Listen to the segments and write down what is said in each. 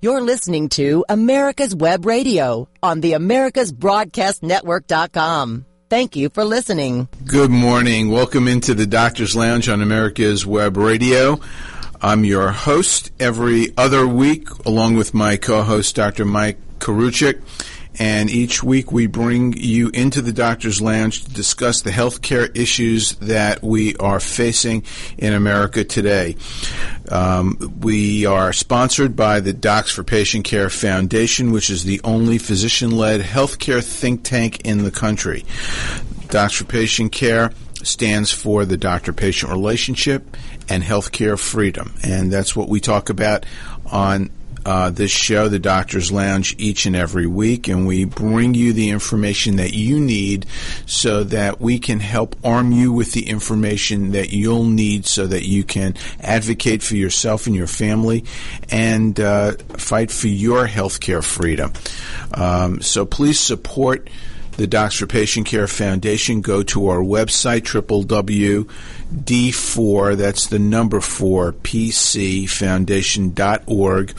You're listening to America's Web Radio on the AmericasBroadcastNetwork.com. Thank you for listening. Good morning. Welcome into the Doctor's Lounge on America's Web Radio. I'm your host every other week, along with my co-host, Dr. Mike Koriwchak and each week we bring you into the doctor's lounge to discuss the healthcare issues that we are facing in America today. Um, we are sponsored by the Docs for Patient Care Foundation, which is the only physician-led healthcare think tank in the country. Docs for Patient Care stands for the doctor patient relationship and healthcare freedom. And that's what we talk about on uh, this show, the Doctor's Lounge, each and every week, and we bring you the information that you need so that we can help arm you with the information that you'll need so that you can advocate for yourself and your family and uh, fight for your health care freedom. Um, so please support the Docs for Patient Care Foundation, go to our website, www.d4, that's the number 4, pcfoundation.org,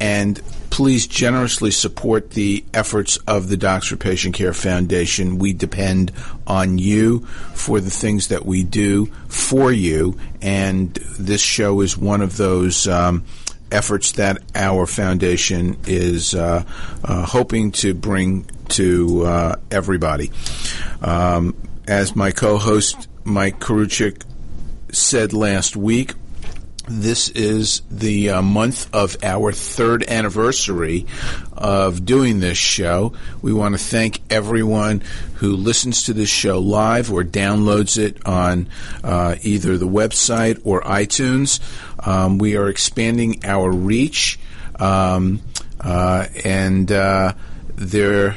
and please generously support the efforts of the Docs for Patient Care Foundation. We depend on you for the things that we do for you, and this show is one of those. Um, efforts that our foundation is uh, uh, hoping to bring to uh, everybody. Um, as my co-host Mike Koriwchak said last week, this is the uh, month of our third anniversary of doing this show. We want to thank everyone who listens to this show live or downloads it on uh, either the website or iTunes. Um, we are expanding our reach, um, uh, and uh, there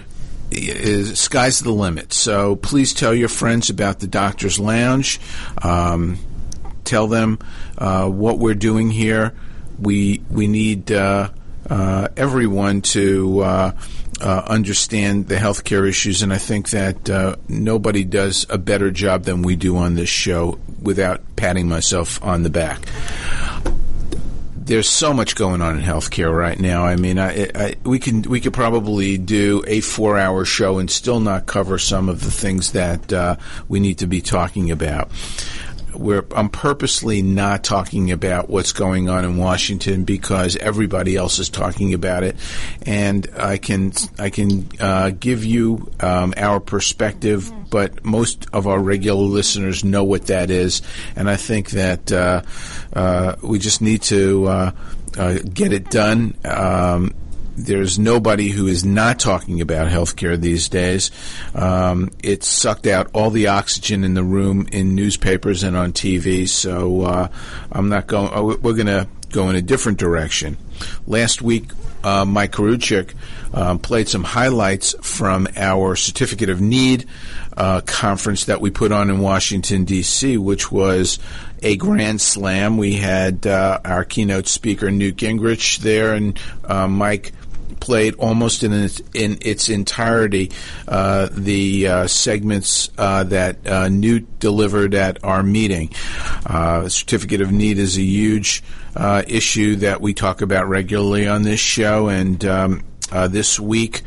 is sky's the limit. So please tell your friends about the Doctor's Lounge. Um, tell them what we're doing here. We we need uh, uh, everyone to uh, uh, understand the healthcare issues, and I think that uh, nobody does a better job than we do on this show without patting myself on the back there's so much going on in healthcare right now. I mean, I, I, we can we could probably do a four hour show and still not cover some of the things that uh, we need to be talking about we're, I'm purposely not talking about what's going on in Washington because everybody else is talking about it, and I can I can uh, give you um, our perspective, but most of our regular listeners know what that is, and I think that uh, uh, we just need to uh, uh, get it done. Um, there's nobody who is not talking about healthcare these days. Um, it sucked out all the oxygen in the room in newspapers and on TV. So uh, I'm not going. Uh, we're going to go in a different direction. Last week, uh, Mike Koriwchak um, played some highlights from our Certificate of Need uh, conference that we put on in Washington, D.C., which was a grand slam. We had uh, our keynote speaker, Newt Gingrich, there, and uh, Mike played almost in its, in its entirety uh, the uh, segments uh, that uh, Newt delivered at our meeting. Uh, certificate of need is a huge uh, issue that we talk about regularly on this show, and um, this week,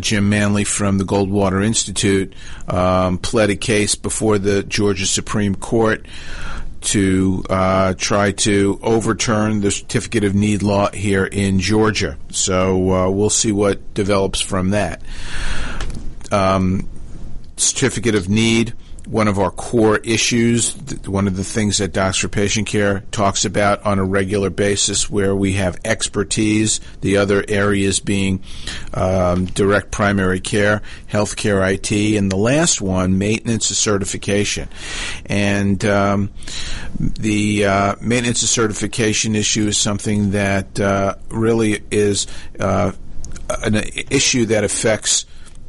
Jim Manley from the Goldwater Institute um, pled a case before the Georgia Supreme Court to uh, try to overturn the certificate of need law here in Georgia. So uh, we'll see what develops from that. Um, certificate of need one of our core issues, one of the things that Docs for Patient Care talks about on a regular basis, where we have expertise, the other areas being um, direct primary care, healthcare IT, and the last one, maintenance of certification. And um, the uh, maintenance of certification issue is something that uh, really is uh, an issue that affects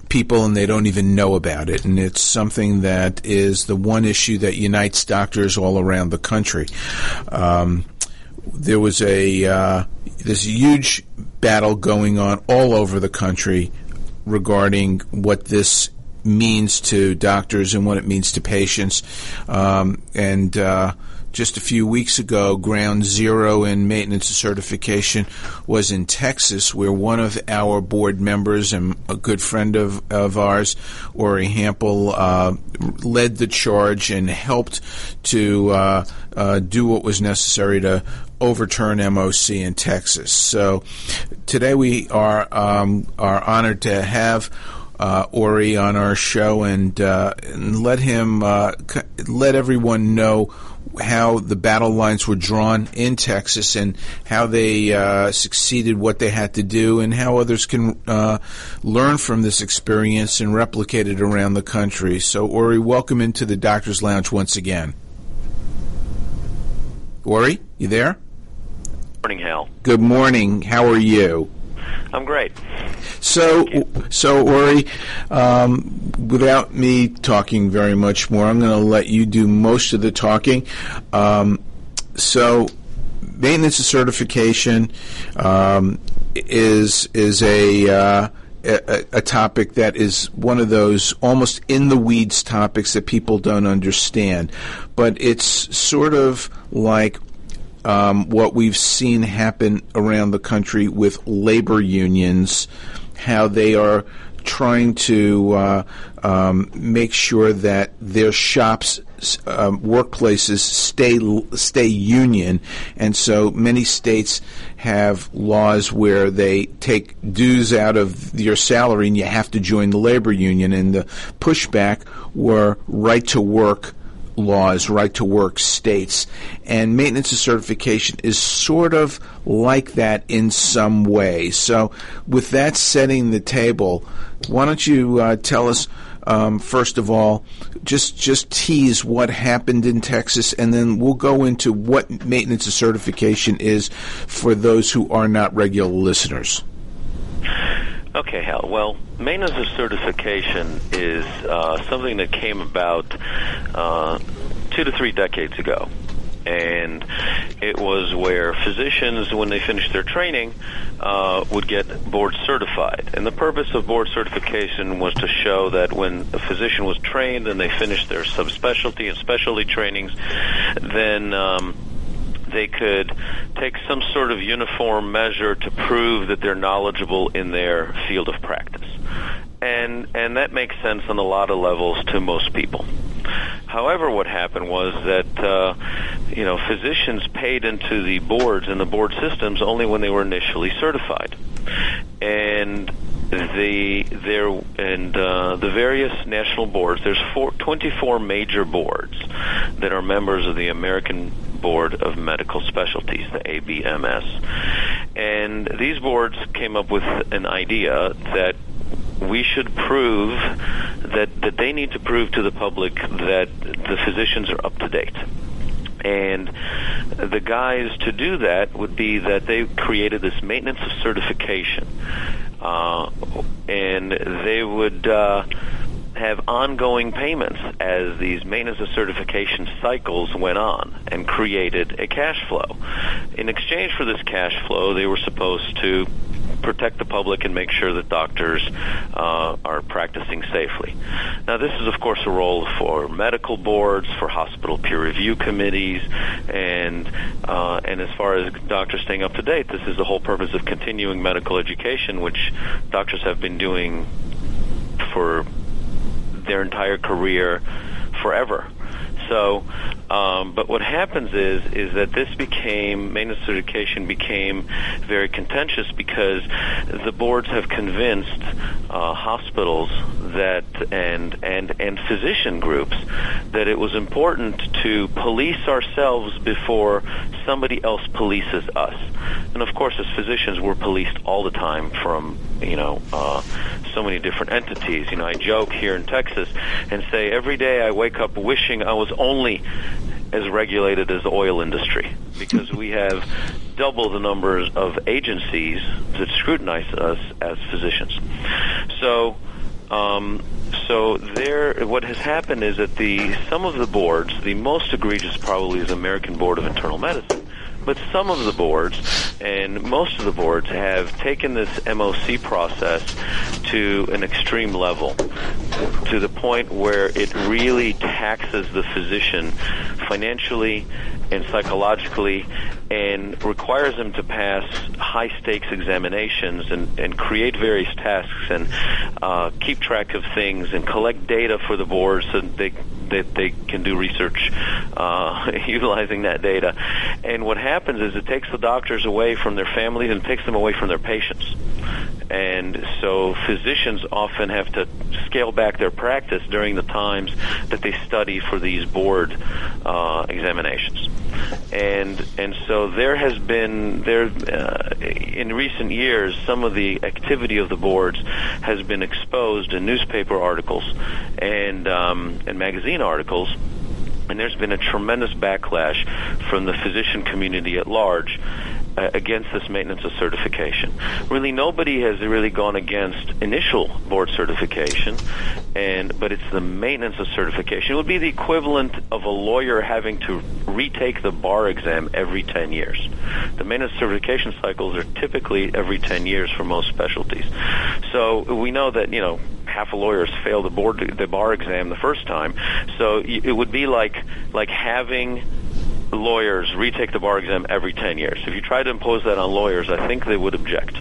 people and they don't even know about it. And it's something that is the one issue that unites doctors all around the country. Um, there was a uh, this huge battle going on all over the country regarding what this means to doctors and what it means to patients. Um, and uh, just a few weeks ago, ground zero in maintenance certification was in Texas, where one of our board members and a good friend of, of ours, Ori Hampel, uh, led the charge and helped to uh, uh, do what was necessary to overturn MOC in Texas. So today we are um, are honored to have uh, Ori on our show and, uh, and let him uh, let everyone know how the battle lines were drawn in Texas and how they uh, succeeded, what they had to do, and how others can uh, learn from this experience and replicate it around the country. So, Ori, welcome into the Doctor's Lounge once again. Ori, you there? Good Morning, Hal. Good morning. How are you? I'm great. So, so Ori, um, without me talking very much more, I'm going to let you do most of the talking. Um, so, maintenance certification um, is is a, uh, a, a topic that is one of those almost in the weeds topics that people don't understand, but it's sort of like um, what we've seen happen around the country with labor unions, how they are trying to uh, um, make sure that their shops, um, workplaces stay stay union, and so many states have laws where they take dues out of your salary and you have to join the labor union. And the pushback were right to work laws, right to work states. And maintenance of certification is sort of like that in some way. So, with that setting the table, why don't you uh, tell us? Um, first of all, just just tease what happened in Texas, and then we'll go into what maintenance of certification is for those who are not regular listeners. Okay, Hal. Well, maintenance of certification is uh, something that came about uh, two to three decades ago. And it was where physicians, when they finished their training, uh, would get board certified. And the purpose of board certification was to show that when a physician was trained and they finished their subspecialty and specialty trainings, then um, they could take some sort of uniform measure to prove that they're knowledgeable in their field of practice. And and that makes sense on a lot of levels to most people. However, what happened was that uh, you know physicians paid into the boards and the board systems only when they were initially certified, and the there and uh, the various national boards. There's four, 24 major boards that are members of the American Board of Medical Specialties, the ABMS, and these boards came up with an idea that we should prove that that they need to prove to the public that the physicians are up to date. And the guys to do that would be that they created this maintenance of certification uh, and they would uh, have ongoing payments as these maintenance of certification cycles went on and created a cash flow. In exchange for this cash flow, they were supposed to protect the public and make sure that doctors uh, are practicing safely. Now, this is, of course, a role for medical boards, for hospital peer review committees, and uh, and as far as doctors staying up to date, this is the whole purpose of continuing medical education, which doctors have been doing for their entire career forever. So, um, but what happens is is that this became maintenance certification became very contentious because the boards have convinced uh, hospitals that and and and physician groups that it was important to police ourselves before somebody else polices us. And of course, as physicians, we're policed all the time from you know uh, so many different entities. You know, I joke here in Texas and say every day I wake up wishing I was only as regulated as the oil industry because we have double the numbers of agencies that scrutinize us as physicians. So, um, so there, what has happened is that the some of the boards, the most egregious probably is American Board of Internal Medicine, but some of the boards and most of the boards have taken this MOC process to an extreme level, to the point where it really taxes the physician financially and psychologically and requires them to pass high stakes examinations and, and create various tasks and uh, keep track of things and collect data for the board so that they, that they can do research uh, utilizing that data. And what happens is it takes the doctors away from their families and takes them away from their patients. And so physicians often have to scale back their practice during the times that they study for these board uh, examinations. And and so there has been there uh, in recent years some of the activity of the boards has been exposed in newspaper articles and um, and magazine articles. And there's been a tremendous backlash from the physician community at large uh, against this maintenance of certification. Really, nobody has really gone against initial board certification, and but it's the maintenance of certification. It would be the equivalent of a lawyer having to retake the bar exam every 10 years. The maintenance certification cycles are typically every 10 years for most specialties. So we know that you know half of lawyers fail the board the bar exam the first time. So it would be like like having lawyers retake the bar exam every 10 years. If you try to impose that on lawyers, I think they would object.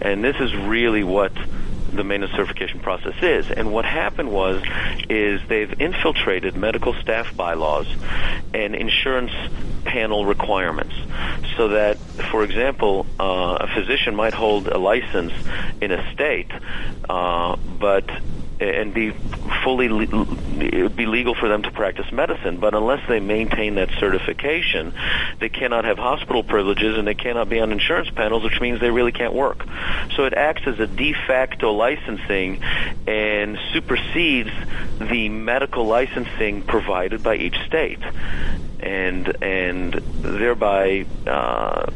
And this is really what the maintenance certification process is. And what happened was, is they've infiltrated medical staff bylaws and insurance panel requirements, so that, for example, uh, a physician might hold a license in a state, uh, but and be fully would be legal for them to practice medicine. But unless they maintain that certification they cannot have hospital privileges and they cannot be on insurance panels which means they really can't work. So it acts as a de facto licensing and supersedes the medical licensing provided by each state and and thereby uh,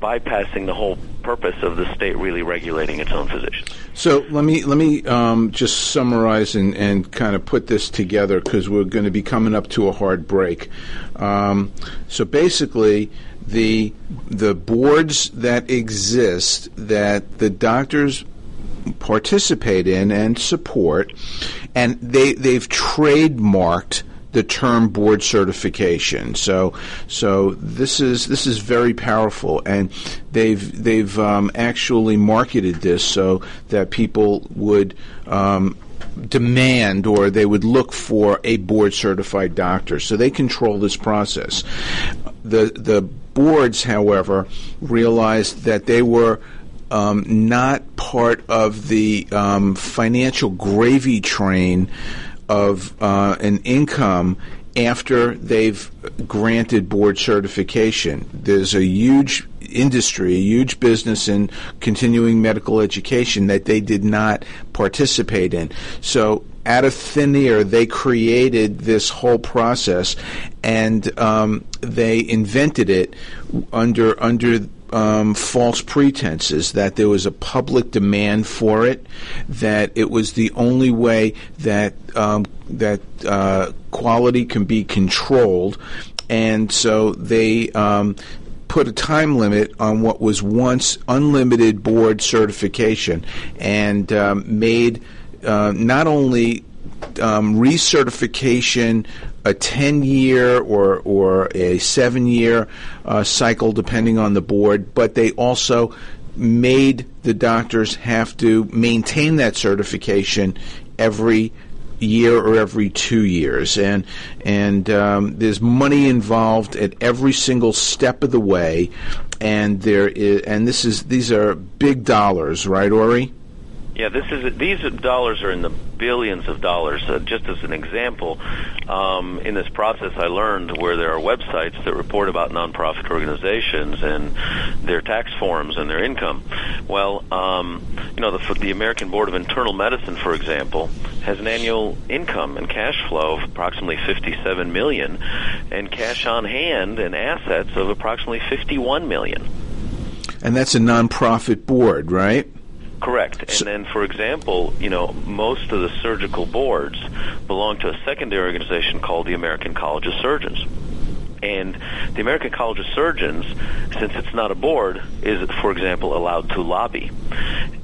bypassing the whole purpose of the state really regulating its own physicians. So let me let me um, just summarize and, and kind of put this together because we're going to be coming up to a hard break. Um, so basically, the the boards that exist that the doctors participate in and support, and they they've trademarked the term board certification. So, so this is this is very powerful, and they've they've um, actually marketed this so that people would. Um, demand or they would look for a board certified doctor so they control this process the the boards however realized that they were um, not part of the um, financial gravy train of uh, an income after they've granted board certification. There's a huge industry, a huge business in continuing medical education that they did not participate in. So out of thin air, they created this whole process, and um, they invented it under under um, false pretenses that there was a public demand for it, that it was the only way that um, that uh, quality can be controlled, and so they. Um, put a time limit on what was once unlimited board certification and um, made uh, not only um, recertification a 10 year or, or a seven year uh, cycle, depending on the board, but they also made the doctors have to maintain that certification every year or every two years, and and um, there's money involved at every single step of the way, and there is, and this is these are big dollars, right, Ori? Yeah, this is these dollars are in the billions of dollars. Uh, just as an example, um, in this process, I learned where there are websites that report about nonprofit organizations and their tax forms and their income. Well, um, you know, the, the American Board of Internal Medicine, for example, has an annual income and cash flow of approximately 57 million, and cash on hand and assets of approximately 51 million. And that's a nonprofit board, right? Correct. And then, for example, you know, most of the surgical boards belong to a secondary organization called the American College of Surgeons. And the American College of Surgeons, since it's not a board, is, for example, allowed to lobby.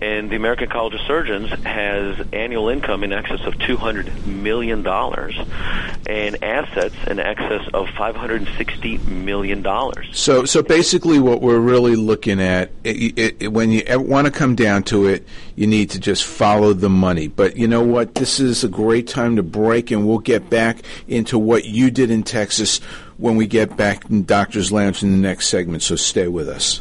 And the American College of Surgeons has annual income in excess of $200 million and assets in excess of $560 million. So, so basically, what we're really looking at, it, it, when you want to come down to it, you need to just follow the money. But you know what? This is a great time to break, and we'll get back into what you did in Texas when we get back in Doctor's Lounge in the next segment. So stay with us.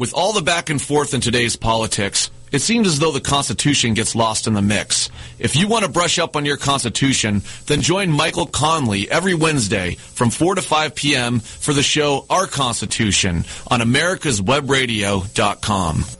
With all the back and forth in today's politics, it seems as though the Constitution gets lost in the mix. If you want to brush up on your Constitution, then join Michael Conley every Wednesday from 4 to 5 p.m. for the show Our Constitution on americaswebradio.com.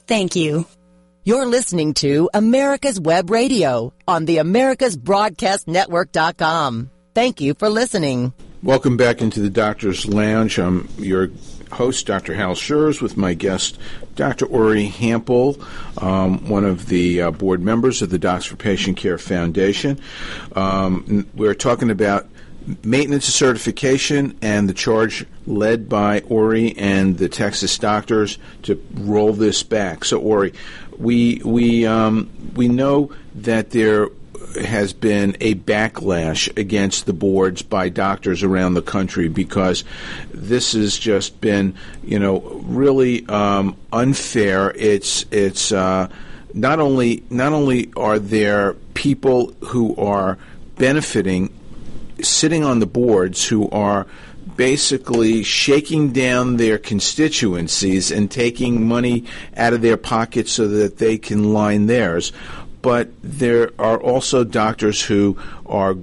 Thank you. You're listening to America's Web Radio on the AmericasBroadcastNetwork.com. Thank you for listening. Welcome back into the Doctor's Lounge. I'm your host, Dr. Hal Scherz, with my guest, Dr. Ori Hampel, um, one of the uh, board members of the Docs for Patient Care Foundation. Um, we're talking about maintenance certification and the charge led by Ori and the Texas doctors to roll this back. So, Ori, we we um, we know that there has been a backlash against the boards by doctors around the country because this has just been, you know, really um, unfair. It's it's uh, not only not only are there people who are benefiting sitting on the boards who are basically shaking down their constituencies and taking money out of their pockets so that they can line theirs. But there are also doctors who are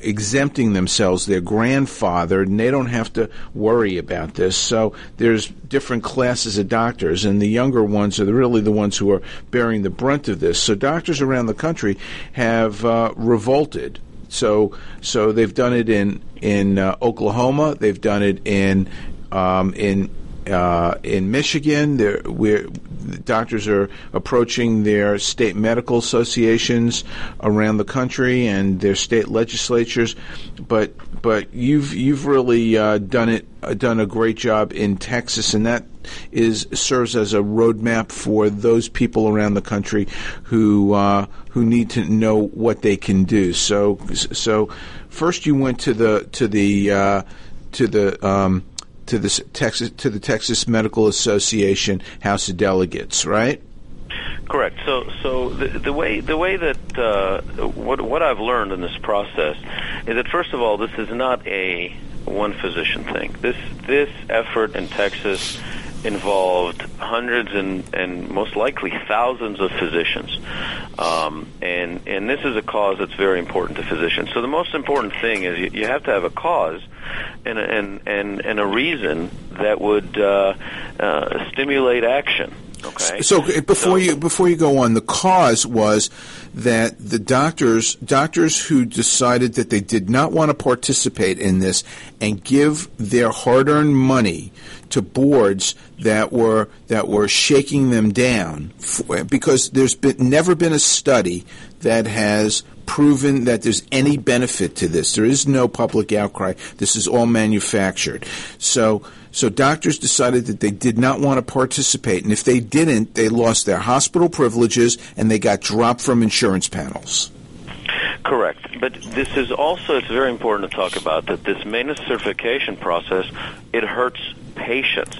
exempting themselves, their grandfather, and they don't have to worry about this. So there's different classes of doctors, and the younger ones are really the ones who are bearing the brunt of this. So doctors around the country have uh, revolted so so they've done it in in uh, Oklahoma. They've done it in um, in uh, in Michigan. Where doctors are approaching their state medical associations around the country and their state legislatures. But but you've you've really uh, done it uh, done a great job in Texas, and that is serves as a roadmap for those people around the country who uh, who need to know what they can do. So so first you went to the to the uh, to the um, to the Texas to the Texas Medical Association House of Delegates, right? Correct. So, so the, the way the way that uh, what what I've learned in this process is that first of all, this is not a one physician thing. This this effort in Texas involved hundreds and, and most likely thousands of physicians. Um, and, and this is a cause that's very important to physicians. So the most important thing is you, you have to have a cause and, and, and, and a reason that would uh, uh, stimulate action. Okay. So eh, before so, you before you go on, the cause was that the doctors doctors who decided that they did not want to participate in this and give their hard-earned money to boards that were that were shaking them down because there's been never been a study that has proven that there's any benefit to this. There is no public outcry. This is all manufactured. So so doctors decided that they did not want to participate, and if they didn't, they lost their hospital privileges and they got dropped from insurance panels. Correct. but this is also it's very important to talk about that this maintenance certification process it hurts patients.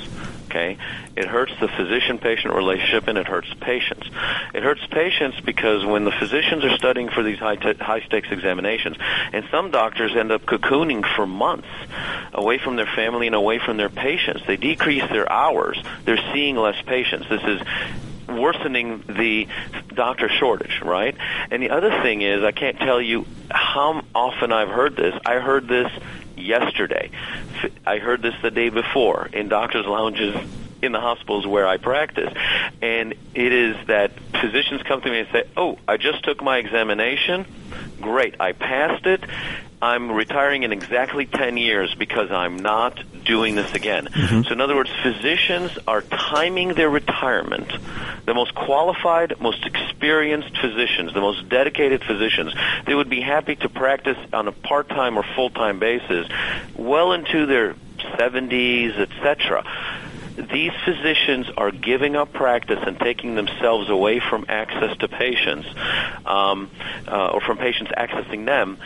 Okay, it hurts the physician-patient relationship, and it hurts patients. It hurts patients because when the physicians are studying for these high t- high-stakes examinations, and some doctors end up cocooning for months away from their family and away from their patients. They decrease their hours. They're seeing less patients. This is worsening the doctor shortage, right? And the other thing is, I can't tell you how often I've heard this. I heard this yesterday. I heard this the day before in doctors' lounges in the hospitals where I practice. And it is that physicians come to me and say, Oh, I just took my examination. Great. I passed it. I'm retiring in exactly 10 years because I'm not doing this again. Mm-hmm. So, in other words, physicians are timing their retirement. The most qualified, most experienced physicians, the most dedicated physicians, they would be happy to practice on a part time or full time basis well into their 70s, etc these physicians are giving up practice and taking themselves away from access to patients, um, uh, or from patients accessing them,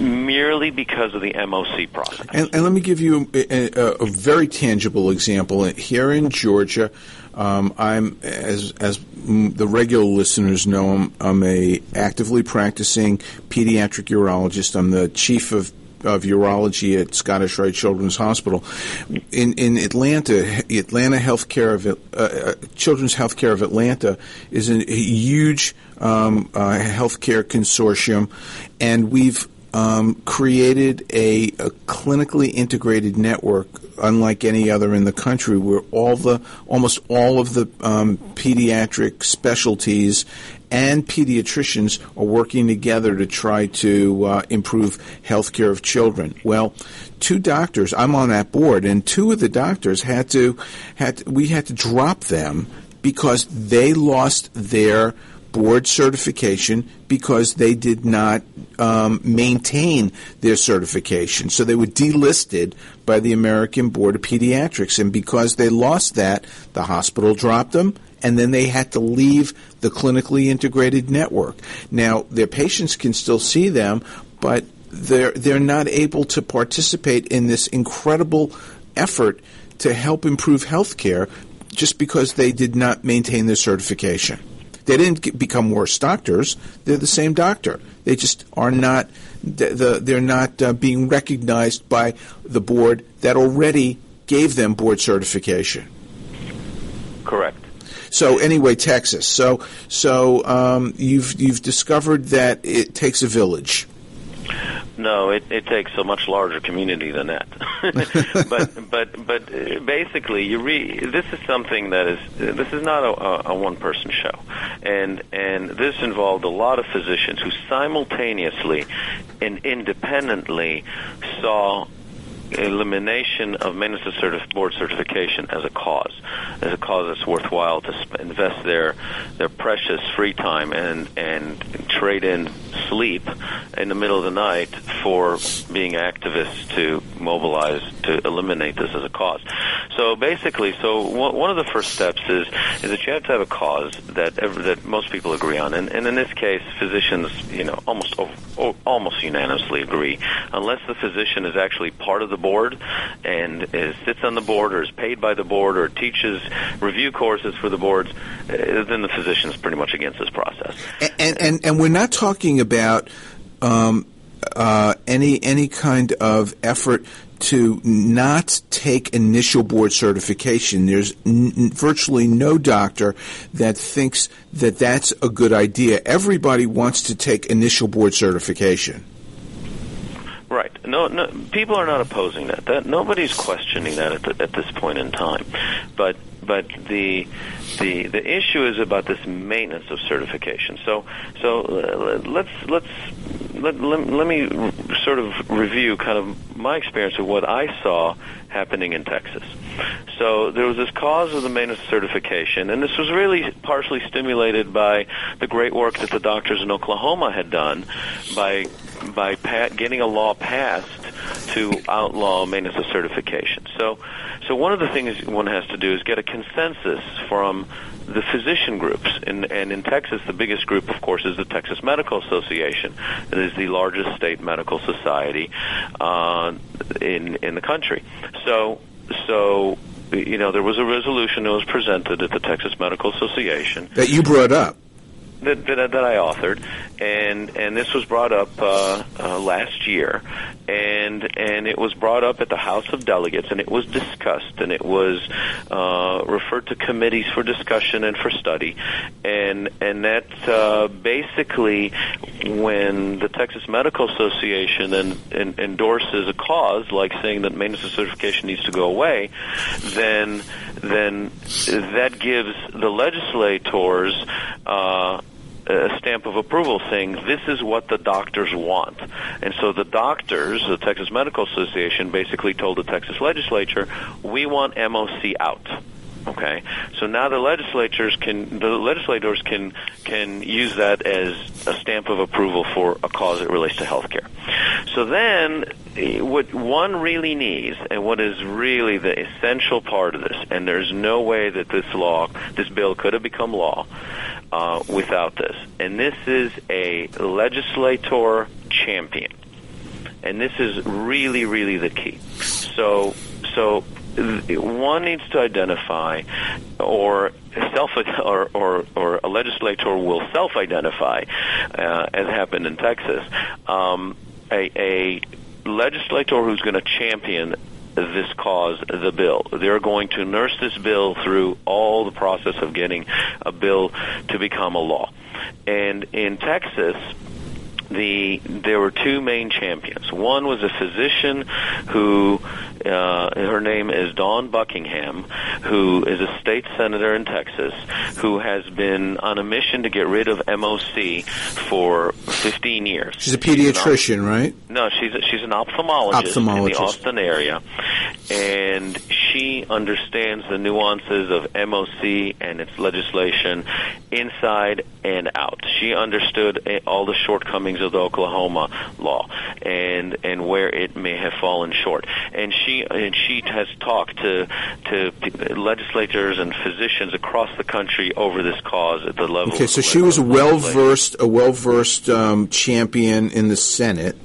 merely because of the MOC process. And, and let me give you a, a, a, very tangible example. Here in Georgia, um, I'm as as the regular listeners know, I'm, I'm a actively practicing pediatric urologist. I'm the chief of of urology at Scottish Rite Children's Hospital. In in Atlanta, Atlanta Healthcare of uh, uh Children's Healthcare of Atlanta is a, huge um, uh, healthcare consortium, and we've um, created a, a, clinically integrated network unlike any other in the country where all the almost all of the um, pediatric specialties and pediatricians are working together to try to uh, improve health care of children. Well, two doctors, I'm on that board, and two of the doctors had to, had to, we had to drop them because they lost their board certification because they did not um, maintain their certification. So they were delisted by the American Board of Pediatrics. And because they lost that, the hospital dropped them and then they had to leave the clinically integrated network. Now, their patients can still see them, but they're they're not able to participate in this incredible effort to help improve healthcare just because they did not maintain their certification. They didn't become worse doctors. They're the same doctor. They just are not. they're not uh, being recognized by the board that already gave them board certification. Correct. So anyway, Texas. So so um, you've you've discovered that it takes a village. No, it, it takes a much larger community than that. but but but uh, basically, you re- this is something that is this is not a, a one person show, and and this involved a lot of physicians who simultaneously and independently saw elimination of maintenance certif- board certification as a cause, as a cause that's worthwhile to sp- invest their their precious free time and and trade in sleep in the middle of the night for being activists to mobilize to eliminate this as a cause. So basically, so w- one of the first steps is is that you have to have a cause that ever, that most people agree on, and, and in this case, physicians, you know, almost almost unanimously agree, unless the physician is actually part of the board and is, sits on the board or is paid by the board or teaches review courses for the boards, uh, then the physician is pretty much against this process. And and, and we're not talking about um, uh, any any kind of effort to not take initial board certification. There's n- virtually no doctor that thinks that that's a good idea. Everybody wants to take initial board certification. Right. No, no, people are not opposing that. That nobody's questioning that at, the, at this point in time. But but the the the issue is about this maintenance of certification. So so uh, let's let's let, let, let me sort of review kind of my experience of what I saw happening in Texas. So there was this cause of the maintenance of certification, and this was really partially stimulated by the great work that the doctors in Oklahoma had done by by pa- getting a law passed to to outlaw maintenance of certification. So, so one of the things one has to do is get a consensus from the physician groups. And, and in Texas, the biggest group, of course, is the Texas Medical Association. It is the largest state medical society uh, in in the country. So, so you know, there was a resolution that was presented at the Texas Medical Association that you brought up that, that, that I authored, and and this was brought up uh, uh, last year, and and it was brought up at the House of Delegates, and it was discussed, and it was uh, referred to committees for discussion and for study, and and that uh, basically, when the Texas Medical Association en- endorses a cause like saying that maintenance certification needs to go away, then then that gives the legislators. Uh, a stamp of approval saying this is what the doctors want. And so the doctors, the Texas Medical Association, basically told the Texas legislature, we want MOC out. Okay, so now the legislatures can the legislators can can use that as a stamp of approval for a cause that relates to health care. So then, what one really needs, and what is really the essential part of this, and there's no way that this law, this bill, could have become law uh, without this, and this is a legislator champion, and this is really really the key. So so one needs to identify or self or, or, or a legislator will self-identify, uh, as happened in Texas, um, a, a legislator who's going to champion this cause, the bill. They're going to nurse this bill through all the process of getting a bill to become a law. And in Texas, the there were two main champions. One was a physician who uh, her name is Dawn Buckingham, who is a state senator in Texas, who has been on a mission to get rid of MOC for 15 years. She's a pediatrician, right? No, she's a, she's an ophthalmologist, ophthalmologist in the Austin area, and she understands the nuances of MOC and its legislation inside and out. She understood eh, all the shortcomings of the Oklahoma law and and where it may have fallen short. And she and she has talked to to legislators and physicians across the country over this cause at the level. Okay, so she was well versed, a well versed um, champion in the Senate,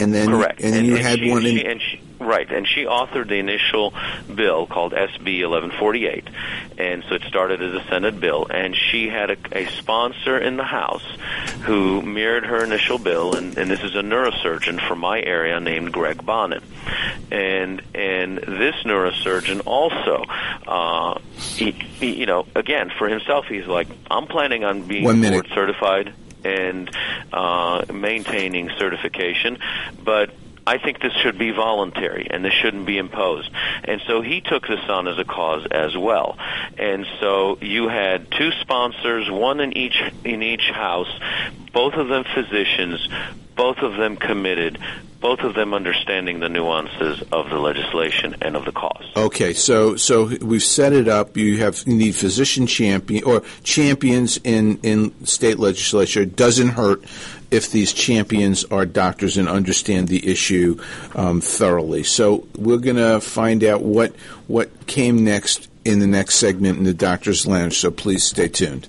and then correct, and, and you and had she, one in. She, Right, and she authored the initial bill called SB 1148, and so it started as a Senate bill. And she had a, a sponsor in the House who mirrored her initial bill, and, and this is a neurosurgeon from my area named Greg Bonnen. And and this neurosurgeon also, uh, he, he, you know, again for himself, he's like, I'm planning on being board certified and uh, maintaining certification, but I think this should be voluntary and this shouldn't be imposed. And so he took this on as a cause as well. And so you had two sponsors, one in each in each house, both of them physicians, both of them committed, both of them understanding the nuances of the legislation and of the cause. Okay, so so we've set it up. You have you need physician champion or champions in in state legislature. It doesn't hurt if these champions are doctors and understand the issue um, thoroughly. So we're going to find out what what came next in the next segment in the Doctor's Lounge. So please stay tuned.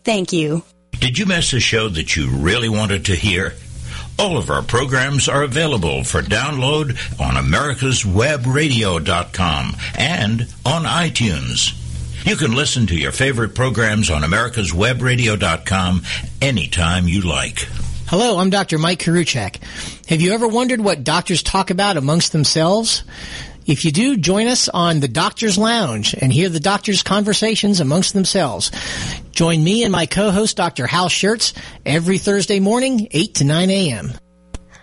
Thank you. Did you miss a show that you really wanted to hear? All of our programs are available for download on americaswebradio.com and on iTunes. You can listen to your favorite programs on americaswebradio.com anytime you like. Hello, I'm Dr. Mike Koriwchak. Have you ever wondered what doctors talk about amongst themselves? If you do, join us on the Doctor's Lounge and hear the doctors' conversations amongst themselves. Join me and my co-host, Dr. Hal Scherz, every Thursday morning, 8 to 9 a.m.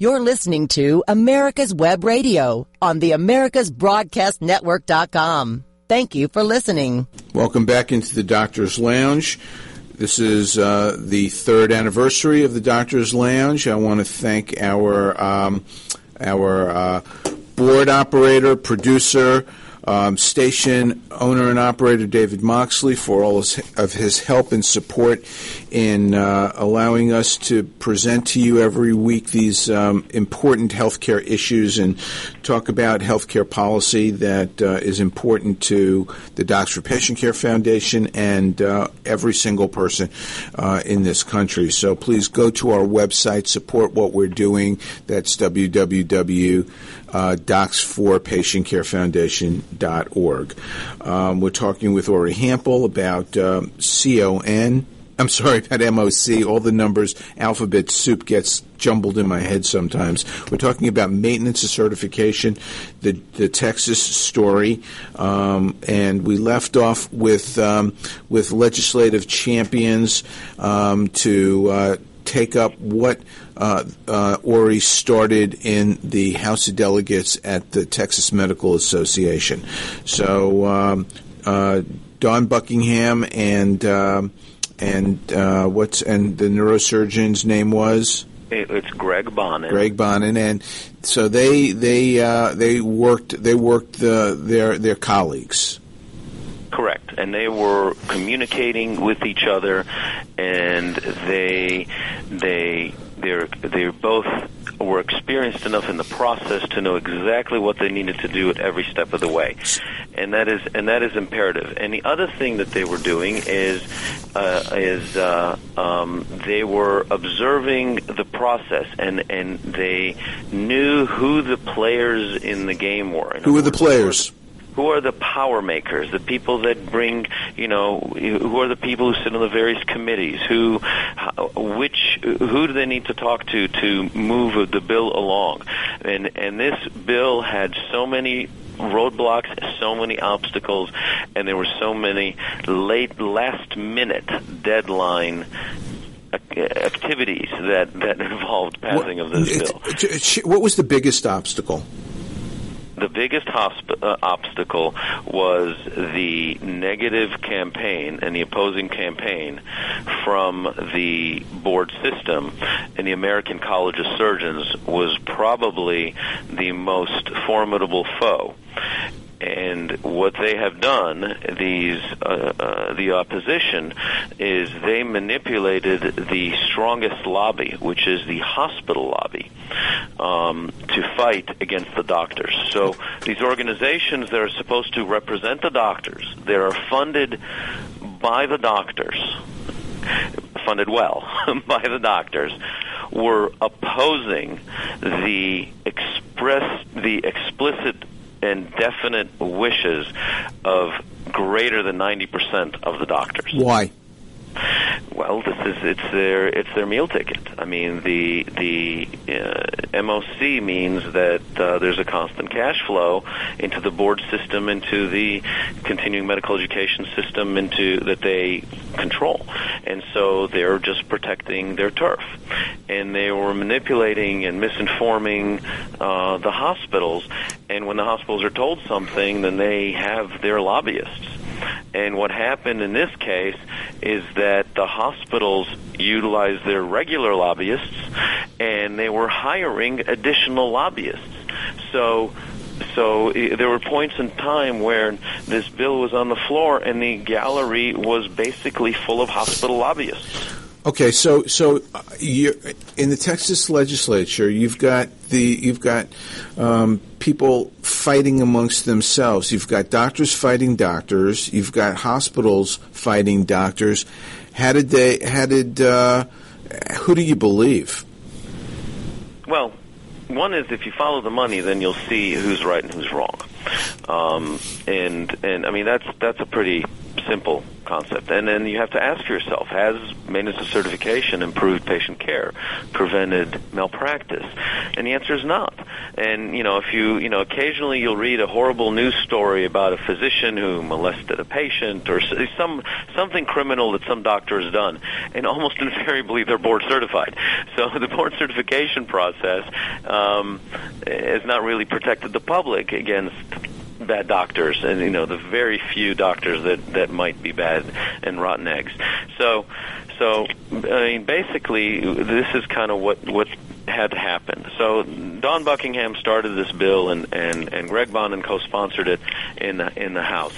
You're listening to America's Web Radio on the AmericasBroadcastNetwork.com. Thank you for listening. Welcome back into the Doctor's Lounge. This is uh, the third anniversary of the Doctor's Lounge. I want to thank our um, our uh, board operator, producer, um, station owner and operator David Moxley for all of his help and support in uh, allowing us to present to you every week these um, important healthcare issues and talk about healthcare policy that uh, is important to the Docs for Patient Care Foundation and uh, every single person uh, in this country. So please go to our website, support what we're doing. That's www uh, docs4patientcarefoundation.org. Um, we're talking with Ori Hampel about um, CON. I'm sorry about MOC. All the numbers, alphabet soup gets jumbled in my head sometimes. We're talking about maintenance of certification, the the Texas story, um, and we left off with um, with legislative champions um, to uh, take up what uh, uh, Ori started in the House of Delegates at the Texas Medical Association. So um, uh, Dawn Buckingham and um, and uh, what's and the neurosurgeon's name was. It's Greg Bonnen. Greg Bonnen, and so they they uh, they worked they worked the, their their colleagues. Correct, and they were communicating with each other, and they they they're they're both were experienced enough in the process to know exactly what they needed to do at every step of the way, and that is and that is imperative. And the other thing that they were doing is uh, is uh, um, they were observing the process, and and they knew who the players in the game were. who were the players? Who are the power makers, the people that bring, you know, who are the people who sit on the various committees, who, which, who do they need to talk to to move the bill along? And and this bill had so many roadblocks, so many obstacles, and there were so many late, last minute deadline activities that that involved passing what, of this bill. What was the biggest obstacle? The biggest hosp- uh, obstacle was the negative campaign and the opposing campaign from the board system, and the American College of Surgeons was probably the most formidable foe. And what they have done, these uh, uh, the opposition, is they manipulated the strongest lobby, which is the hospital lobby, um, to fight against the doctors. So these organizations that are supposed to represent the doctors, they are funded by the doctors, funded well by the doctors, were opposing the express the explicit and definite wishes of greater than 90% of the doctors. Why? Well, this is it's their it's their meal ticket. I mean, the the uh, MOC means that uh, there's a constant cash flow into the board system, into the continuing medical education system, into that they control, and so they're just protecting their turf, and they were manipulating and misinforming uh, the hospitals, and when the hospitals are told something, then they have their lobbyists and what happened in this case is that the hospitals utilized their regular lobbyists and they were hiring additional lobbyists. So so eh, there were points in time where this bill was on the floor and the gallery was basically full of hospital lobbyists. Okay, so so uh, in the Texas legislature, you've got the you've got um, people fighting amongst themselves. You've got doctors fighting doctors. You've got hospitals fighting doctors. How did they? How did? Uh, who do you believe? Well, one is if you follow the money, then you'll see who's right and who's wrong. Um, and and I mean that's that's a pretty simple concept. And then you have to ask yourself, has maintenance of certification improved patient care, prevented malpractice? And the answer is not. And, you know, if you, you know, occasionally you'll read a horrible news story about a physician who molested a patient or some, something criminal that some doctor has done, and almost invariably they're board certified. So the board certification process um, has not really protected the public against bad doctors, and you know the very few doctors that that might be bad and rotten eggs. So, so I mean, basically, this is kind of what what had happened. So Dawn Buckingham started this bill, and and and Greg Bonnen co-sponsored it in the in the House,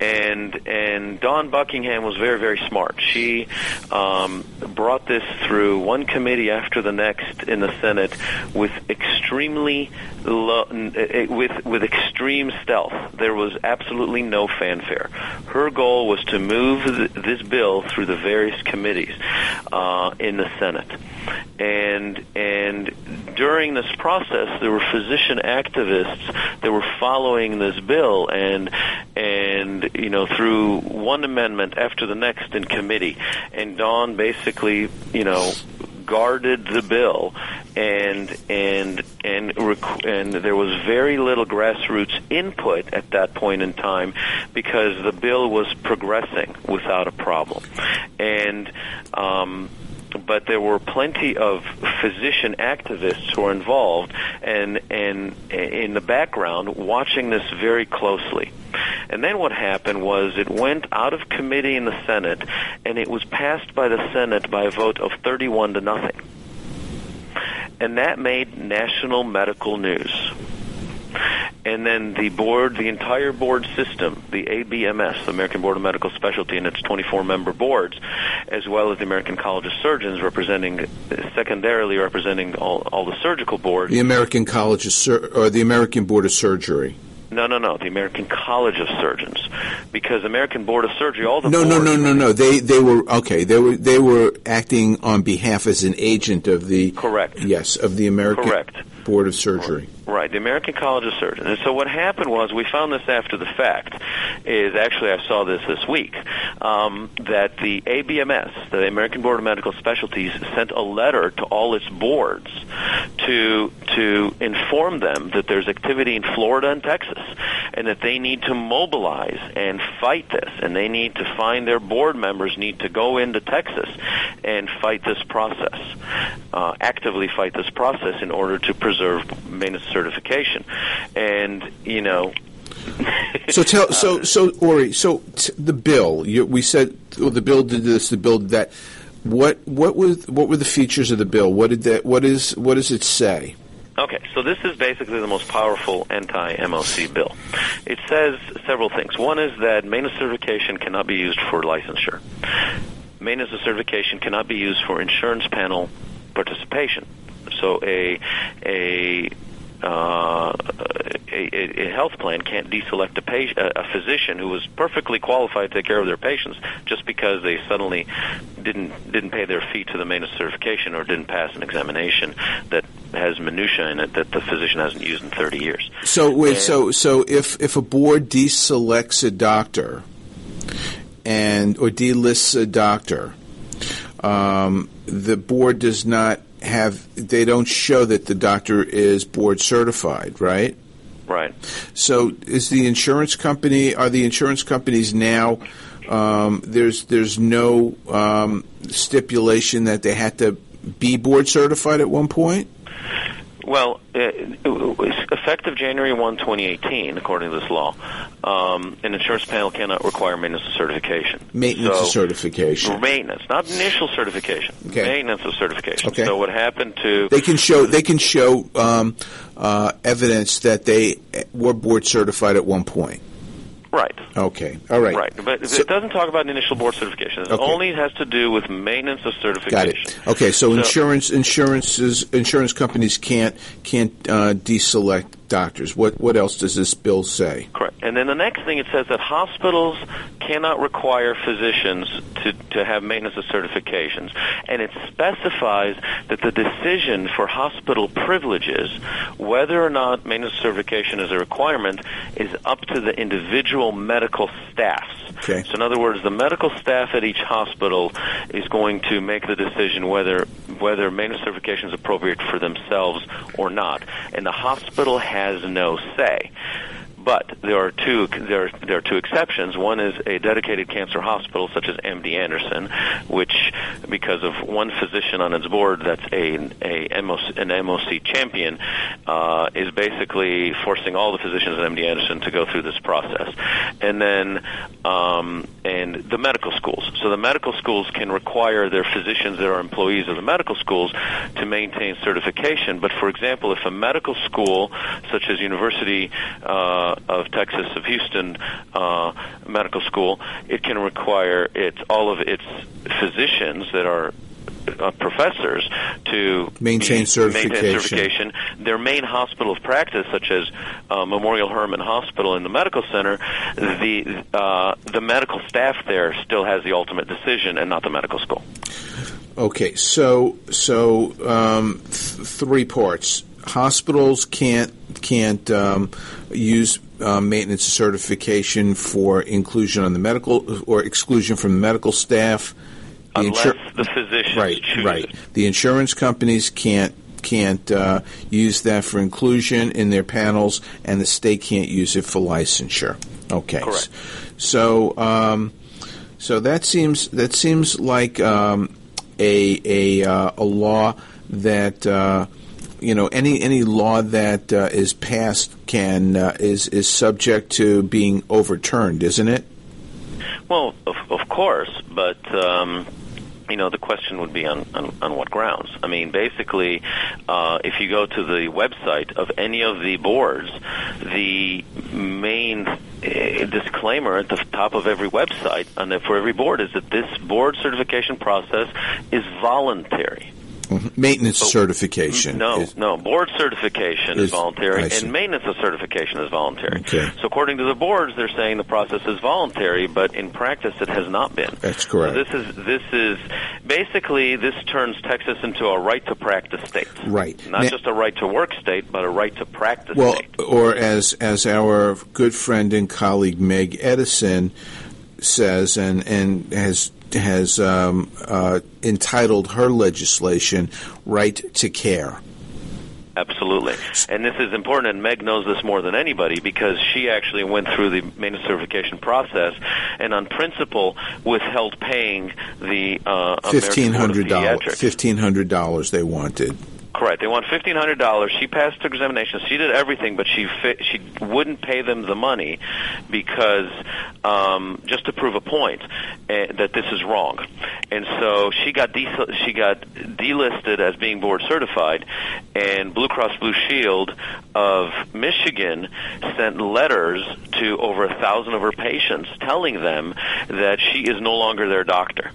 and and Dawn Buckingham was very very smart. She um, brought this through one committee after the next in the Senate with extremely lo- with with extreme stealth. There was absolutely no fanfare. Her goal was to move th- this bill through the various committees uh, in the Senate, and and during this process, there were physician activists that were following this bill, and and you know through one amendment after the next in committee, and Dawn basically you know guarded the bill and and and and there was very little grassroots input at that point in time because the bill was progressing without a problem. And um but there were plenty of physician activists who were involved and and in the background watching this very closely. And then what happened was it went out of committee in the Senate and it was passed by the Senate by a vote of 31 to nothing. And that made national medical news and then the board, the entire board system, the ABMS, the American Board of Medical Specialty, and its 24 member boards, as well as the American College of Surgeons, representing secondarily representing all, all the surgical boards. The American College of Sur- or the American Board of Surgery. No, no, no. The American College of Surgeons, because American Board of Surgery, all the no, no, no, no, no. They they were okay. They were they were acting on behalf as an agent of the correct. Yes, of the American correct. Board of Surgery. Right, the American College of Surgeons. And so what happened was we found this after the fact. Is actually I saw this this week um, that the ABMS, the American Board of Medical Specialties, sent a letter to all its boards to to inform them that there's activity in Florida and Texas, and that they need to mobilize and fight this, and they need to find their board members need to go into Texas and fight this process, uh, actively fight this process in order to preserve maintenance certification. And you know, so tell so uh, so Ori so t- the bill you, we said well, the bill did this the bill did that what what was what were the features of the bill what did that what is what does it say Okay, so this is basically the most powerful anti-MOC bill. It says several things. One is that maintenance certification cannot be used for licensure. Maintenance certification cannot be used for insurance panel participation. So a a uh, a, a, health plan can't deselect a, patient, a, physician who was perfectly qualified to take care of their patients just because they suddenly didn't didn't pay their fee to the maintenance certification or didn't pass an examination that has minutia in it that the physician hasn't used in 30 years. So wait, and, so so if if a board deselects a doctor and or delists a doctor, um, the board does not have they don't show that the doctor is board certified, right? Right. So is the insurance company are the insurance companies now um, there's there's no um, stipulation that they had to be board certified at one point? Well, it, it effective January 1, 2018, according to this law, um, an insurance panel cannot require maintenance of certification. Maintenance so, of certification. Maintenance, not initial certification. Okay. Maintenance of certification. Okay. So what happened to they can show they can show um, uh, evidence that they were board certified at one point. Right. Okay. All right. Right. But so, it doesn't talk about initial board certification. It okay. only has to do with maintenance of certification. Got it. Okay. So, so insurance insurances insurance companies can't can't uh, deselect doctors. What what else does this bill say? Correct. And then the next thing it says that hospitals cannot require physicians to, to have maintenance of certifications. And it specifies that the decision for hospital privileges, whether or not maintenance certification is a requirement, is up to the individual medical staffs. Okay. So in other words, the medical staff at each hospital is going to make the decision whether whether maintenance certification is appropriate for themselves or not. And the hospital has no say. But there are two there there are two exceptions. One is a dedicated cancer hospital such as MD Anderson, which because of one physician on its board that's a a MOC, an MOC champion, uh, is basically forcing all the physicians at MD Anderson to go through this process. And then um, and the medical schools. So the medical schools can require their physicians that are employees of the medical schools to maintain certification. But for example, if a medical school such as University uh, of Texas of Houston uh, Medical School, it can require its all of its physicians that are uh, professors to Maintain certification. maintain certification. Their main hospital of practice, such as uh, Memorial Hermann Hospital in the medical center, the uh, the medical staff there still has the ultimate decision, and not the medical school. Okay, so so um, th- three parts. Hospitals can't can't um, use uh, maintenance certification for inclusion on the medical or exclusion from the medical staff. The Unless insur- the physicians right, choose right. The insurance companies can't can't uh, use that for inclusion in their panels, and the state can't use it for licensure. Okay, Correct. So, um, so that seems that seems like um, a a uh, a law that. You know, any any law that uh, is passed can uh, is is subject to being overturned, isn't it? Well, of, of course, but um, you know the question would be on, on, on what grounds. I mean, basically, uh, if you go to the website of any of the boards, the main uh, disclaimer at the top of every website and for every board is that this board certification process is voluntary. Maintenance oh, certification. No, is- no. Board certification is, Is- voluntary, and maintenance of certification is voluntary. Okay. So, according to the boards, they're saying the process is voluntary, but in practice, it has not been. That's correct. So this is this is basically this turns Texas into a right to practice state. Right. Not Now- just a right to work state, but a right to practice Well, state. or as as our good friend and colleague Meg Edison says, and and has has um, uh, entitled her legislation "Right to Care." Absolutely. And this is important, and Meg knows this more than anybody because she actually went through the maintenance certification process and, on principle, withheld paying the uh, American Fifteen Board of hundred dollars. Fifteen hundred dollars they wanted. Correct. They want fifteen hundred dollars. She passed her examination. She did everything, but she fi- she wouldn't pay them the money because um, just to prove a point uh, that this is wrong. And so she got de- she got delisted as being board certified, and Blue Cross Blue Shield of Michigan sent letters to over a thousand of her patients telling them that she is no longer their doctor.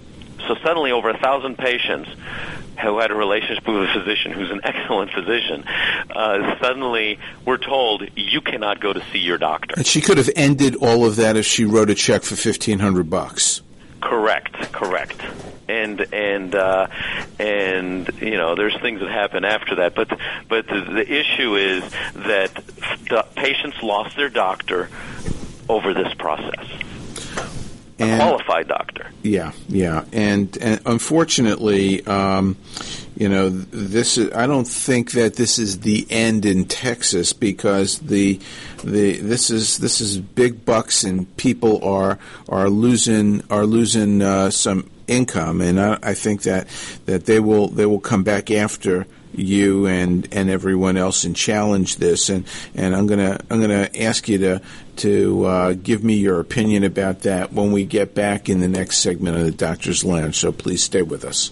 So suddenly, over a thousand patients who had a relationship with a physician who's an excellent physician, uh, suddenly we're told you cannot go to see your doctor. And she could have ended all of that if she wrote a check for fifteen hundred bucks. Correct, correct. And and uh, and you know, there's things that happen after that, but but the, the issue is that the patients lost their doctor over this process, a And- qualified doctor. Yeah, yeah, and and unfortunately, um, you know, this is. I don't think that this is the end in Texas because the the this is this is big bucks and people are are losing are losing uh, some income, and I, I think that that they will they will come back after you and and everyone else and challenge this and and I'm gonna I'm gonna ask you to to uh, give me your opinion about that when we get back in the next segment of the Doctor's Lounge. So please stay with us.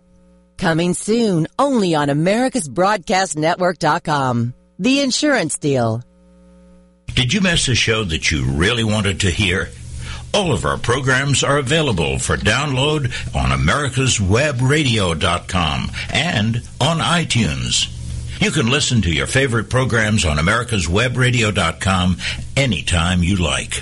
Coming soon, only on AmericasBroadcastNetwork.com. The Insurance Deal. Did you miss a show that you really wanted to hear? All of our programs are available for download on americaswebradio.com and on iTunes. You can listen to your favorite programs on americaswebradio.com anytime you like.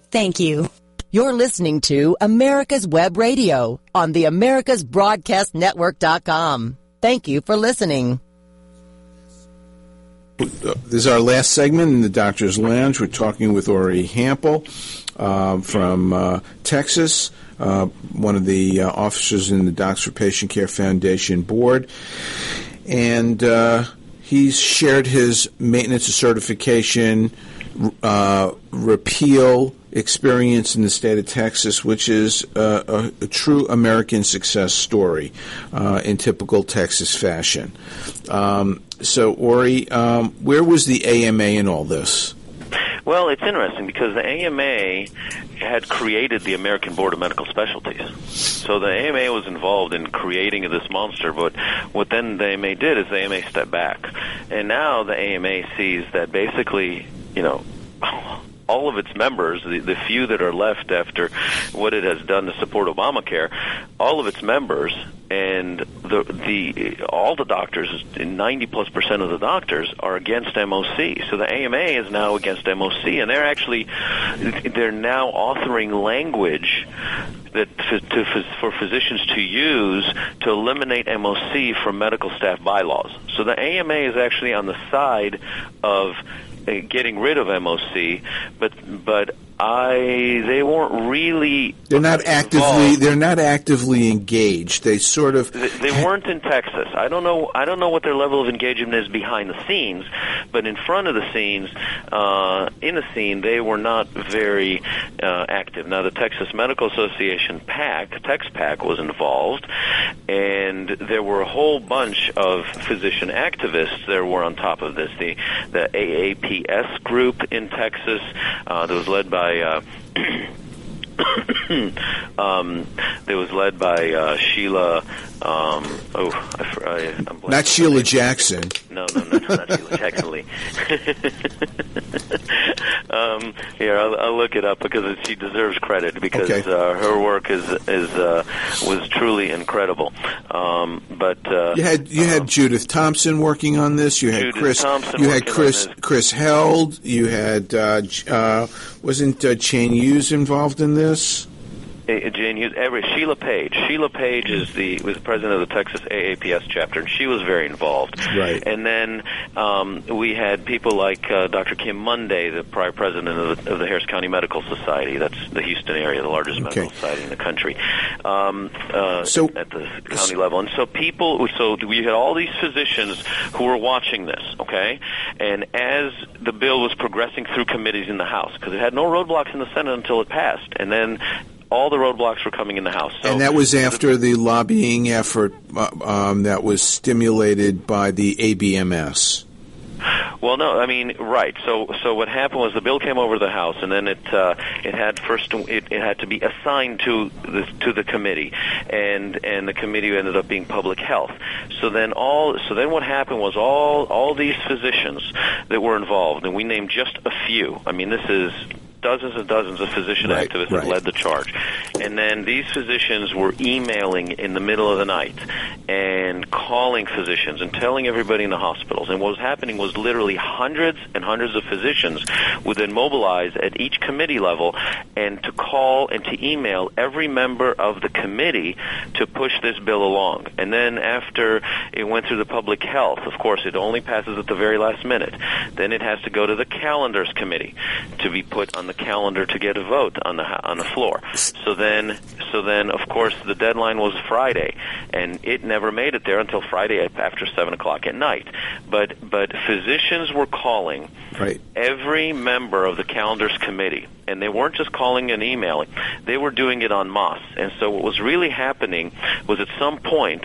Thank you. You're listening to America's Web Radio on the AmericasBroadcastNetwork.com. Thank you for listening. This is our last segment in the Doctor's Lounge. We're talking with Ori Hampel uh, from uh, Texas, uh, one of the uh, officers in the Docs for Patient Care Foundation board. And uh, he's shared his maintenance certification, uh, repeal, experience in the state of Texas, which is uh, a, a, true American success story uh, in typical Texas fashion. Um, so, Ori, um, where was the AMA in all this? Well, it's interesting because the AMA had created the American Board of Medical Specialties. So the AMA was involved in creating this monster, but what then the AMA did is the AMA stepped back. And now the AMA sees that basically, you know, all of its members, the, the few that are left after what it has done to support Obamacare, all of its members and the the all the doctors, ninety plus percent of the doctors are against MOC. So the AMA is now against MOC, and they're actually they're now authoring language that to, to, for physicians to use to eliminate MOC from medical staff bylaws. So the AMA is actually on the side of Uh, getting rid of MOC, but but I they weren't really they're not actively involved. they're not actively engaged. They sort of they, they weren't in Texas. I don't know I don't know what their level of engagement is behind the scenes, but in front of the scenes, uh, in the scene, they were not very uh, active. Now the Texas Medical Association PAC, TexPAC, was involved, and there were a whole bunch of physician activists that were on top of this. The the AAPS group in Texas uh, that was led by uh, um, that was led by uh, Sheila. Um, oh, I, I, I'm not Sheila Jackson. No, no, no, no not Sheila Jackson Lee. um, here, I'll, I'll look it up because she deserves credit because Okay. uh, her work is is uh, was truly incredible. Um, but uh, You had you had Judith Thompson working on this. You had Judith Chris. Thompson you had Chris. Chris Held. You had uh, uh, wasn't uh, Chain Hughes involved in this? Uh, Jane Hughes, every Sheila Page. Sheila Page is the was the president of the Texas AAPS chapter, and she was very involved. Right. And then um, we had people like uh, Dr. Kim Monday, the prior president of the, of the Harris County Medical Society. That's the Houston area, the largest medical society in the country. Um, uh, So- at the county level, and so people, so we had all these physicians who were watching this. Okay, and as the bill was progressing through committees in the House, because it had no roadblocks in the Senate until it passed, and then all the roadblocks were coming in the House. So and that was after the lobbying effort uh, um, that was stimulated by the ABMS. Well, no, I mean, right. So, so what happened was the bill came over to the House, and then it uh, it had first it, it had to be assigned to the to the committee, and and the committee ended up being public health. So then all so then what happened was all all these physicians that were involved, and we named just a few. I mean, this is dozens and dozens of physician Right, activists right. that led the charge. And then these physicians were emailing in the middle of the night and calling physicians and telling everybody in the hospitals. And what was happening was literally hundreds and hundreds of physicians would then mobilize at each committee level and to call and to email every member of the committee to push this bill along. And then after it went through the public health, of course, it only passes at the very last minute. Then it has to go to the calendars committee to be put on the calendar to get a vote on the on the floor. So then, so then, of course, the deadline was Friday, and it never made it there until Friday after seven o'clock at night. But but physicians were calling Right. every member of the calendars committee and they weren't just calling and emailing they were doing it on masse and so what was really happening was at some point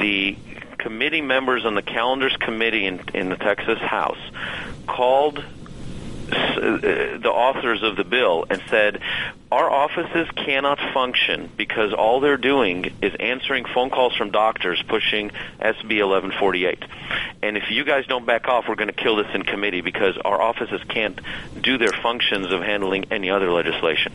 the committee members on the calendars committee in, in the texas house called Uh, the authors of the bill and said our offices cannot function because all they're doing is answering phone calls from doctors pushing SB 1148. And if you guys don't back off, we're going to kill this in committee because our offices can't do their functions of handling any other legislation.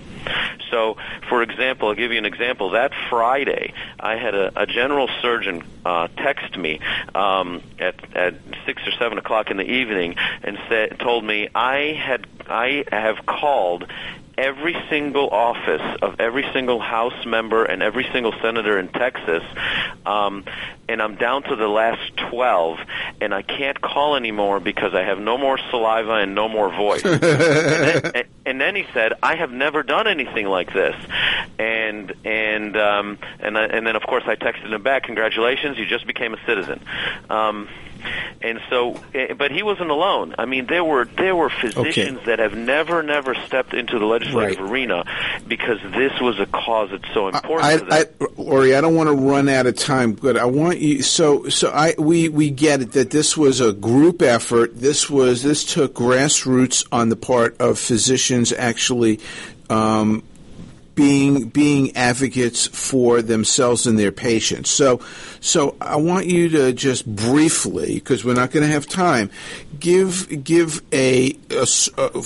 So, for example, I'll give you an example. That Friday, I had a, a general surgeon uh, text me um, at at six or seven o'clock in the evening and said, told me I had I have called every single office of every single House member and every single senator in Texas, um, and I'm down to the last 12, and I can't call anymore because I have no more saliva and no more voice. and, then, and then he said, "I have never done anything like this," and and um, and I, and then of course I texted him back, "Congratulations, you just became a citizen." Um, and so, eh, but he wasn't alone. I mean, there were there were physicians that have never, never stepped into the legislative Right. arena because this was a cause that's so important I, to them. I, Lori, I don't want to run out of time, but I want you. So, so I we we get it that this was a group effort. This was this took grassroots on the part of physicians actually. Um, being being advocates for themselves and their patients. So, so I want you to just briefly, because we're not going to have time, give give a, a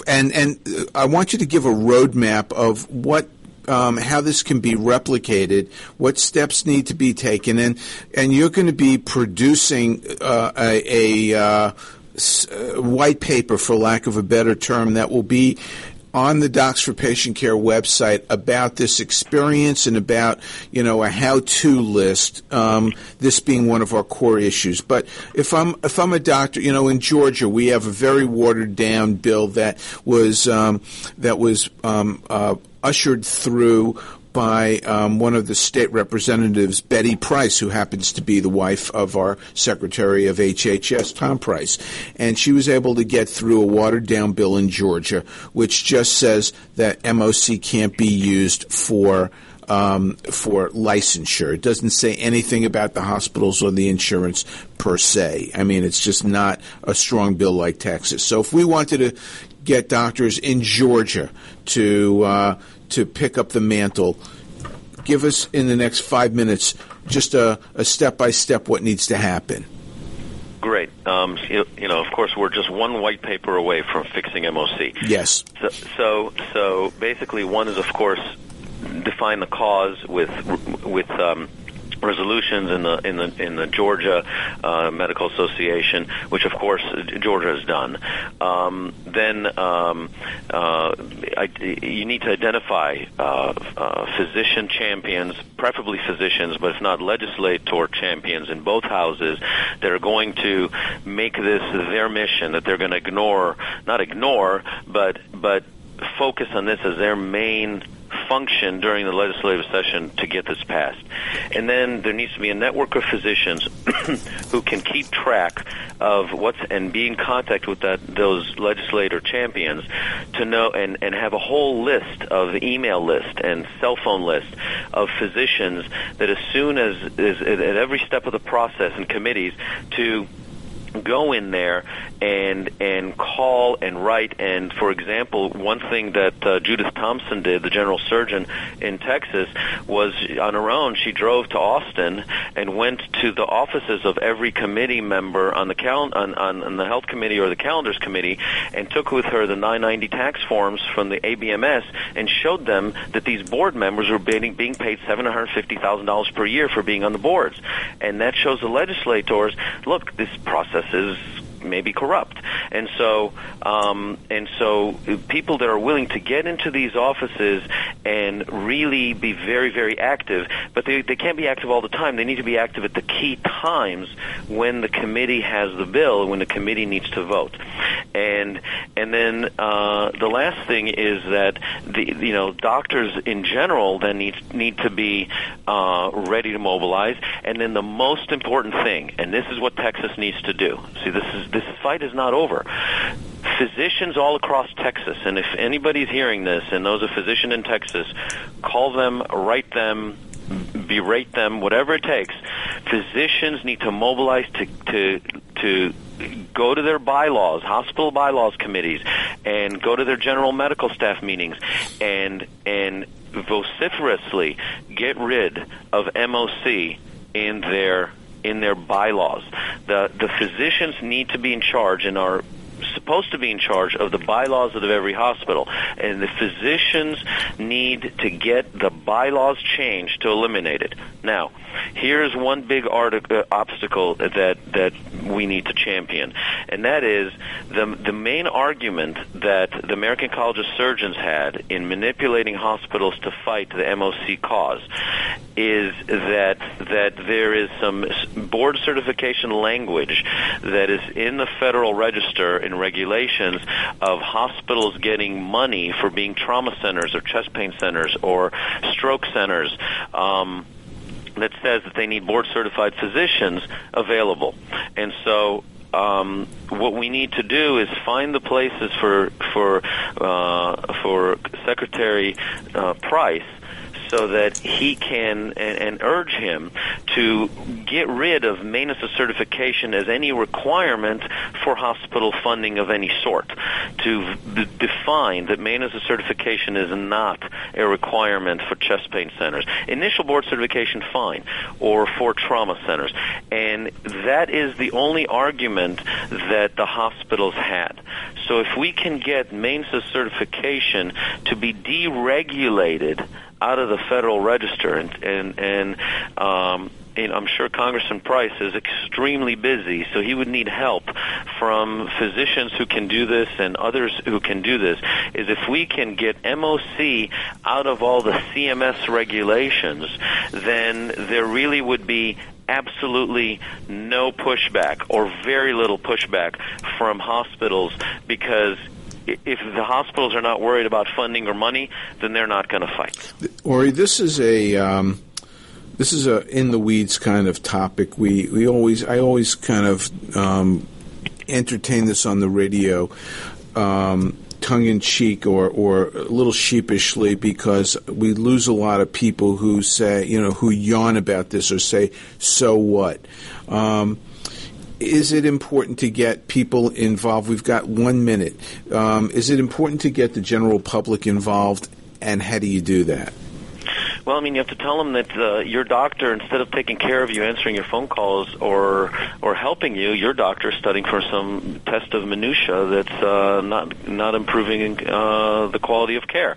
and and I want you to give a roadmap of what. Um, how this can be replicated, what steps need to be taken, and and you're going to be producing uh, a, a uh, uh, white paper, for lack of a better term, that will be on the Docs for Patient Care website about this experience and about you know a how-to list. Um, this being one of our core issues. But if I'm if I'm a doctor, you know, in Georgia we have a very watered-down bill that was um, that was um, uh, ushered through by um, one of the state representatives, Betty Price, who happens to be the wife of our Secretary of HHS, Tom Price. And she was able to get through a watered down bill in Georgia, which just says that MOC can't be used for. Um, for licensure. It doesn't say anything about the hospitals or the insurance per se. I mean, it's just not a strong bill like Texas. So if we wanted to get doctors in Georgia to uh, to pick up the mantle. Give us in the next five minutes just a, a step-by-step what needs to happen. Great. Um, you, you know, of course, we're just one white paper away from fixing MOC. Yes. So, so, so basically, one is, of course, define the cause with with um, resolutions in the in the in the Georgia uh, Medical Association, which of course Georgia has done. Um, then um, uh, I, you need to identify uh, uh, physician champions, preferably physicians, but if not legislator champions in both houses that are going to make this their mission. That they're going to ignore, not ignore, but but focus on this as their main function during the legislative session to get this passed. And then there needs to be a network of physicians who can keep track of what's and be in contact with that those legislator champions to know and, and have a whole list of email list and cell phone list of physicians that as soon as, as at every step of the process and committees to go in there and and call and write. And for example one thing that uh, Judith Thompson did the general surgeon in Texas was on her own she drove to Austin and went to the offices of every committee member on the cal- on, on, on the health committee or the calendars committee and took with her the 990 tax forms from the ABMS and showed them that these board members were being, being paid $750,000 per year for being on the boards. And that shows the legislators look this process is maybe corrupt. And so, um, and so, people that are willing to get into these offices and really be very, very active, but they, they can't be active all the time. They need to be active at the key times when the committee has the bill, when the committee needs to vote. And and then uh, the last thing is that the you know doctors in general then need need to be uh, ready to mobilize. And then the most important thing, and this is what Texas needs to do. See, this is this fight is not over. Physicians all across Texas, and if anybody's hearing this and knows a physician in Texas, call them, write them, berate them, whatever it takes. Physicians need to mobilize to to to go to their bylaws, hospital bylaws committees, and go to their general medical staff meetings, and and vociferously get rid of MOC in their in their bylaws. The the physicians need to be in charge in are supposed to be in charge of the bylaws of every hospital, and the physicians need to get the bylaws changed to eliminate it. Now, here's one big uh, obstacle that that we need to champion, and that is the the main argument that the American College of Surgeons had in manipulating hospitals to fight the MOC cause is that that there is some board certification language that is in the Federal Register in regulations of hospitals getting money for being trauma centers or chest pain centers or stroke centers. Um, that says that they need board certified physicians available. And so um, what we need to do is find the places for for uh, for Secretary uh, Price so that he can and, and urge him to get rid of maintenance certification as any requirement for hospital funding of any sort. To d- define that maintenance certification is not a requirement for chest pain centers. Initial board certification, fine, or for trauma centers. And that is the only argument that the hospitals had. So if we can get maintenance certification to be deregulated out of the Federal Register, and and and, um, and I'm sure Congressman Price is extremely busy, so he would need help from physicians who can do this and others who can do this. Is if we can get MOC out of all the CMS regulations, then there really would be absolutely no pushback or very little pushback from hospitals because if the hospitals are not worried about funding or money, then they're not going to fight. Ori, this is a um, this is a in the weeds kind of topic. We we always I always kind of um, entertain this on the radio. Um, tongue in cheek or, or a little sheepishly because we lose a lot of people who say, you know, who yawn about this or say, so what? Um, is it important to get people involved? We've got one minute. Um, is it important to get the general public involved, and how do you do that? Well, I mean, you have to tell them that uh, your doctor, instead of taking care of you, answering your phone calls, or or helping you, your doctor is studying for some test of minutia that's uh, not not improving uh, the quality of care.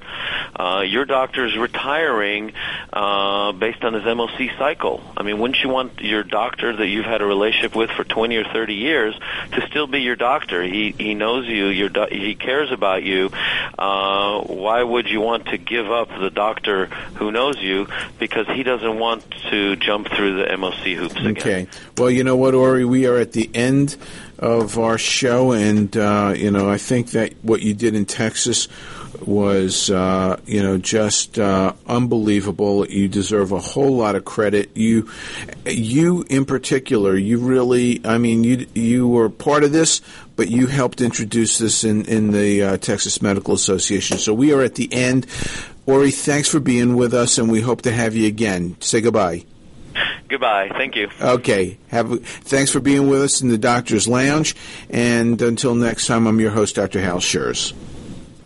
Uh, your doctor is retiring uh, based on his MOC cycle. I mean, wouldn't you want your doctor that you've had a relationship with for 20 or 30 years to still be your doctor? He he knows you. Your do- he cares about you. Uh, why would you want to give up the doctor who knows you because he doesn't want to jump through the MOC hoops again. Okay. Well, you know what, Ori? We are at the end of our show, and uh, you know, I think that what you did in Texas was, uh, you know, just uh, unbelievable. You deserve a whole lot of credit. You, you in particular, you really, I mean, you you were part of this, but you helped introduce this in in the uh, Texas Medical Association. So we are at the end. Ori, thanks for being with us, and we hope to have you again. Say goodbye. Goodbye. Thank you. Okay. Have thanks for being with us in the Doctor's Lounge, and until next time, I'm your host, Dr. Hal Scherz.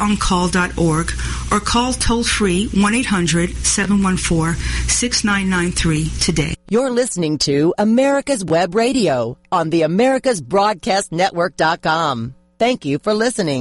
libertyoncall.org or call toll free 1-800-714-6993 today. You're listening to America's Web Radio on the AmericasBroadcastNetwork.com. Thank you for listening.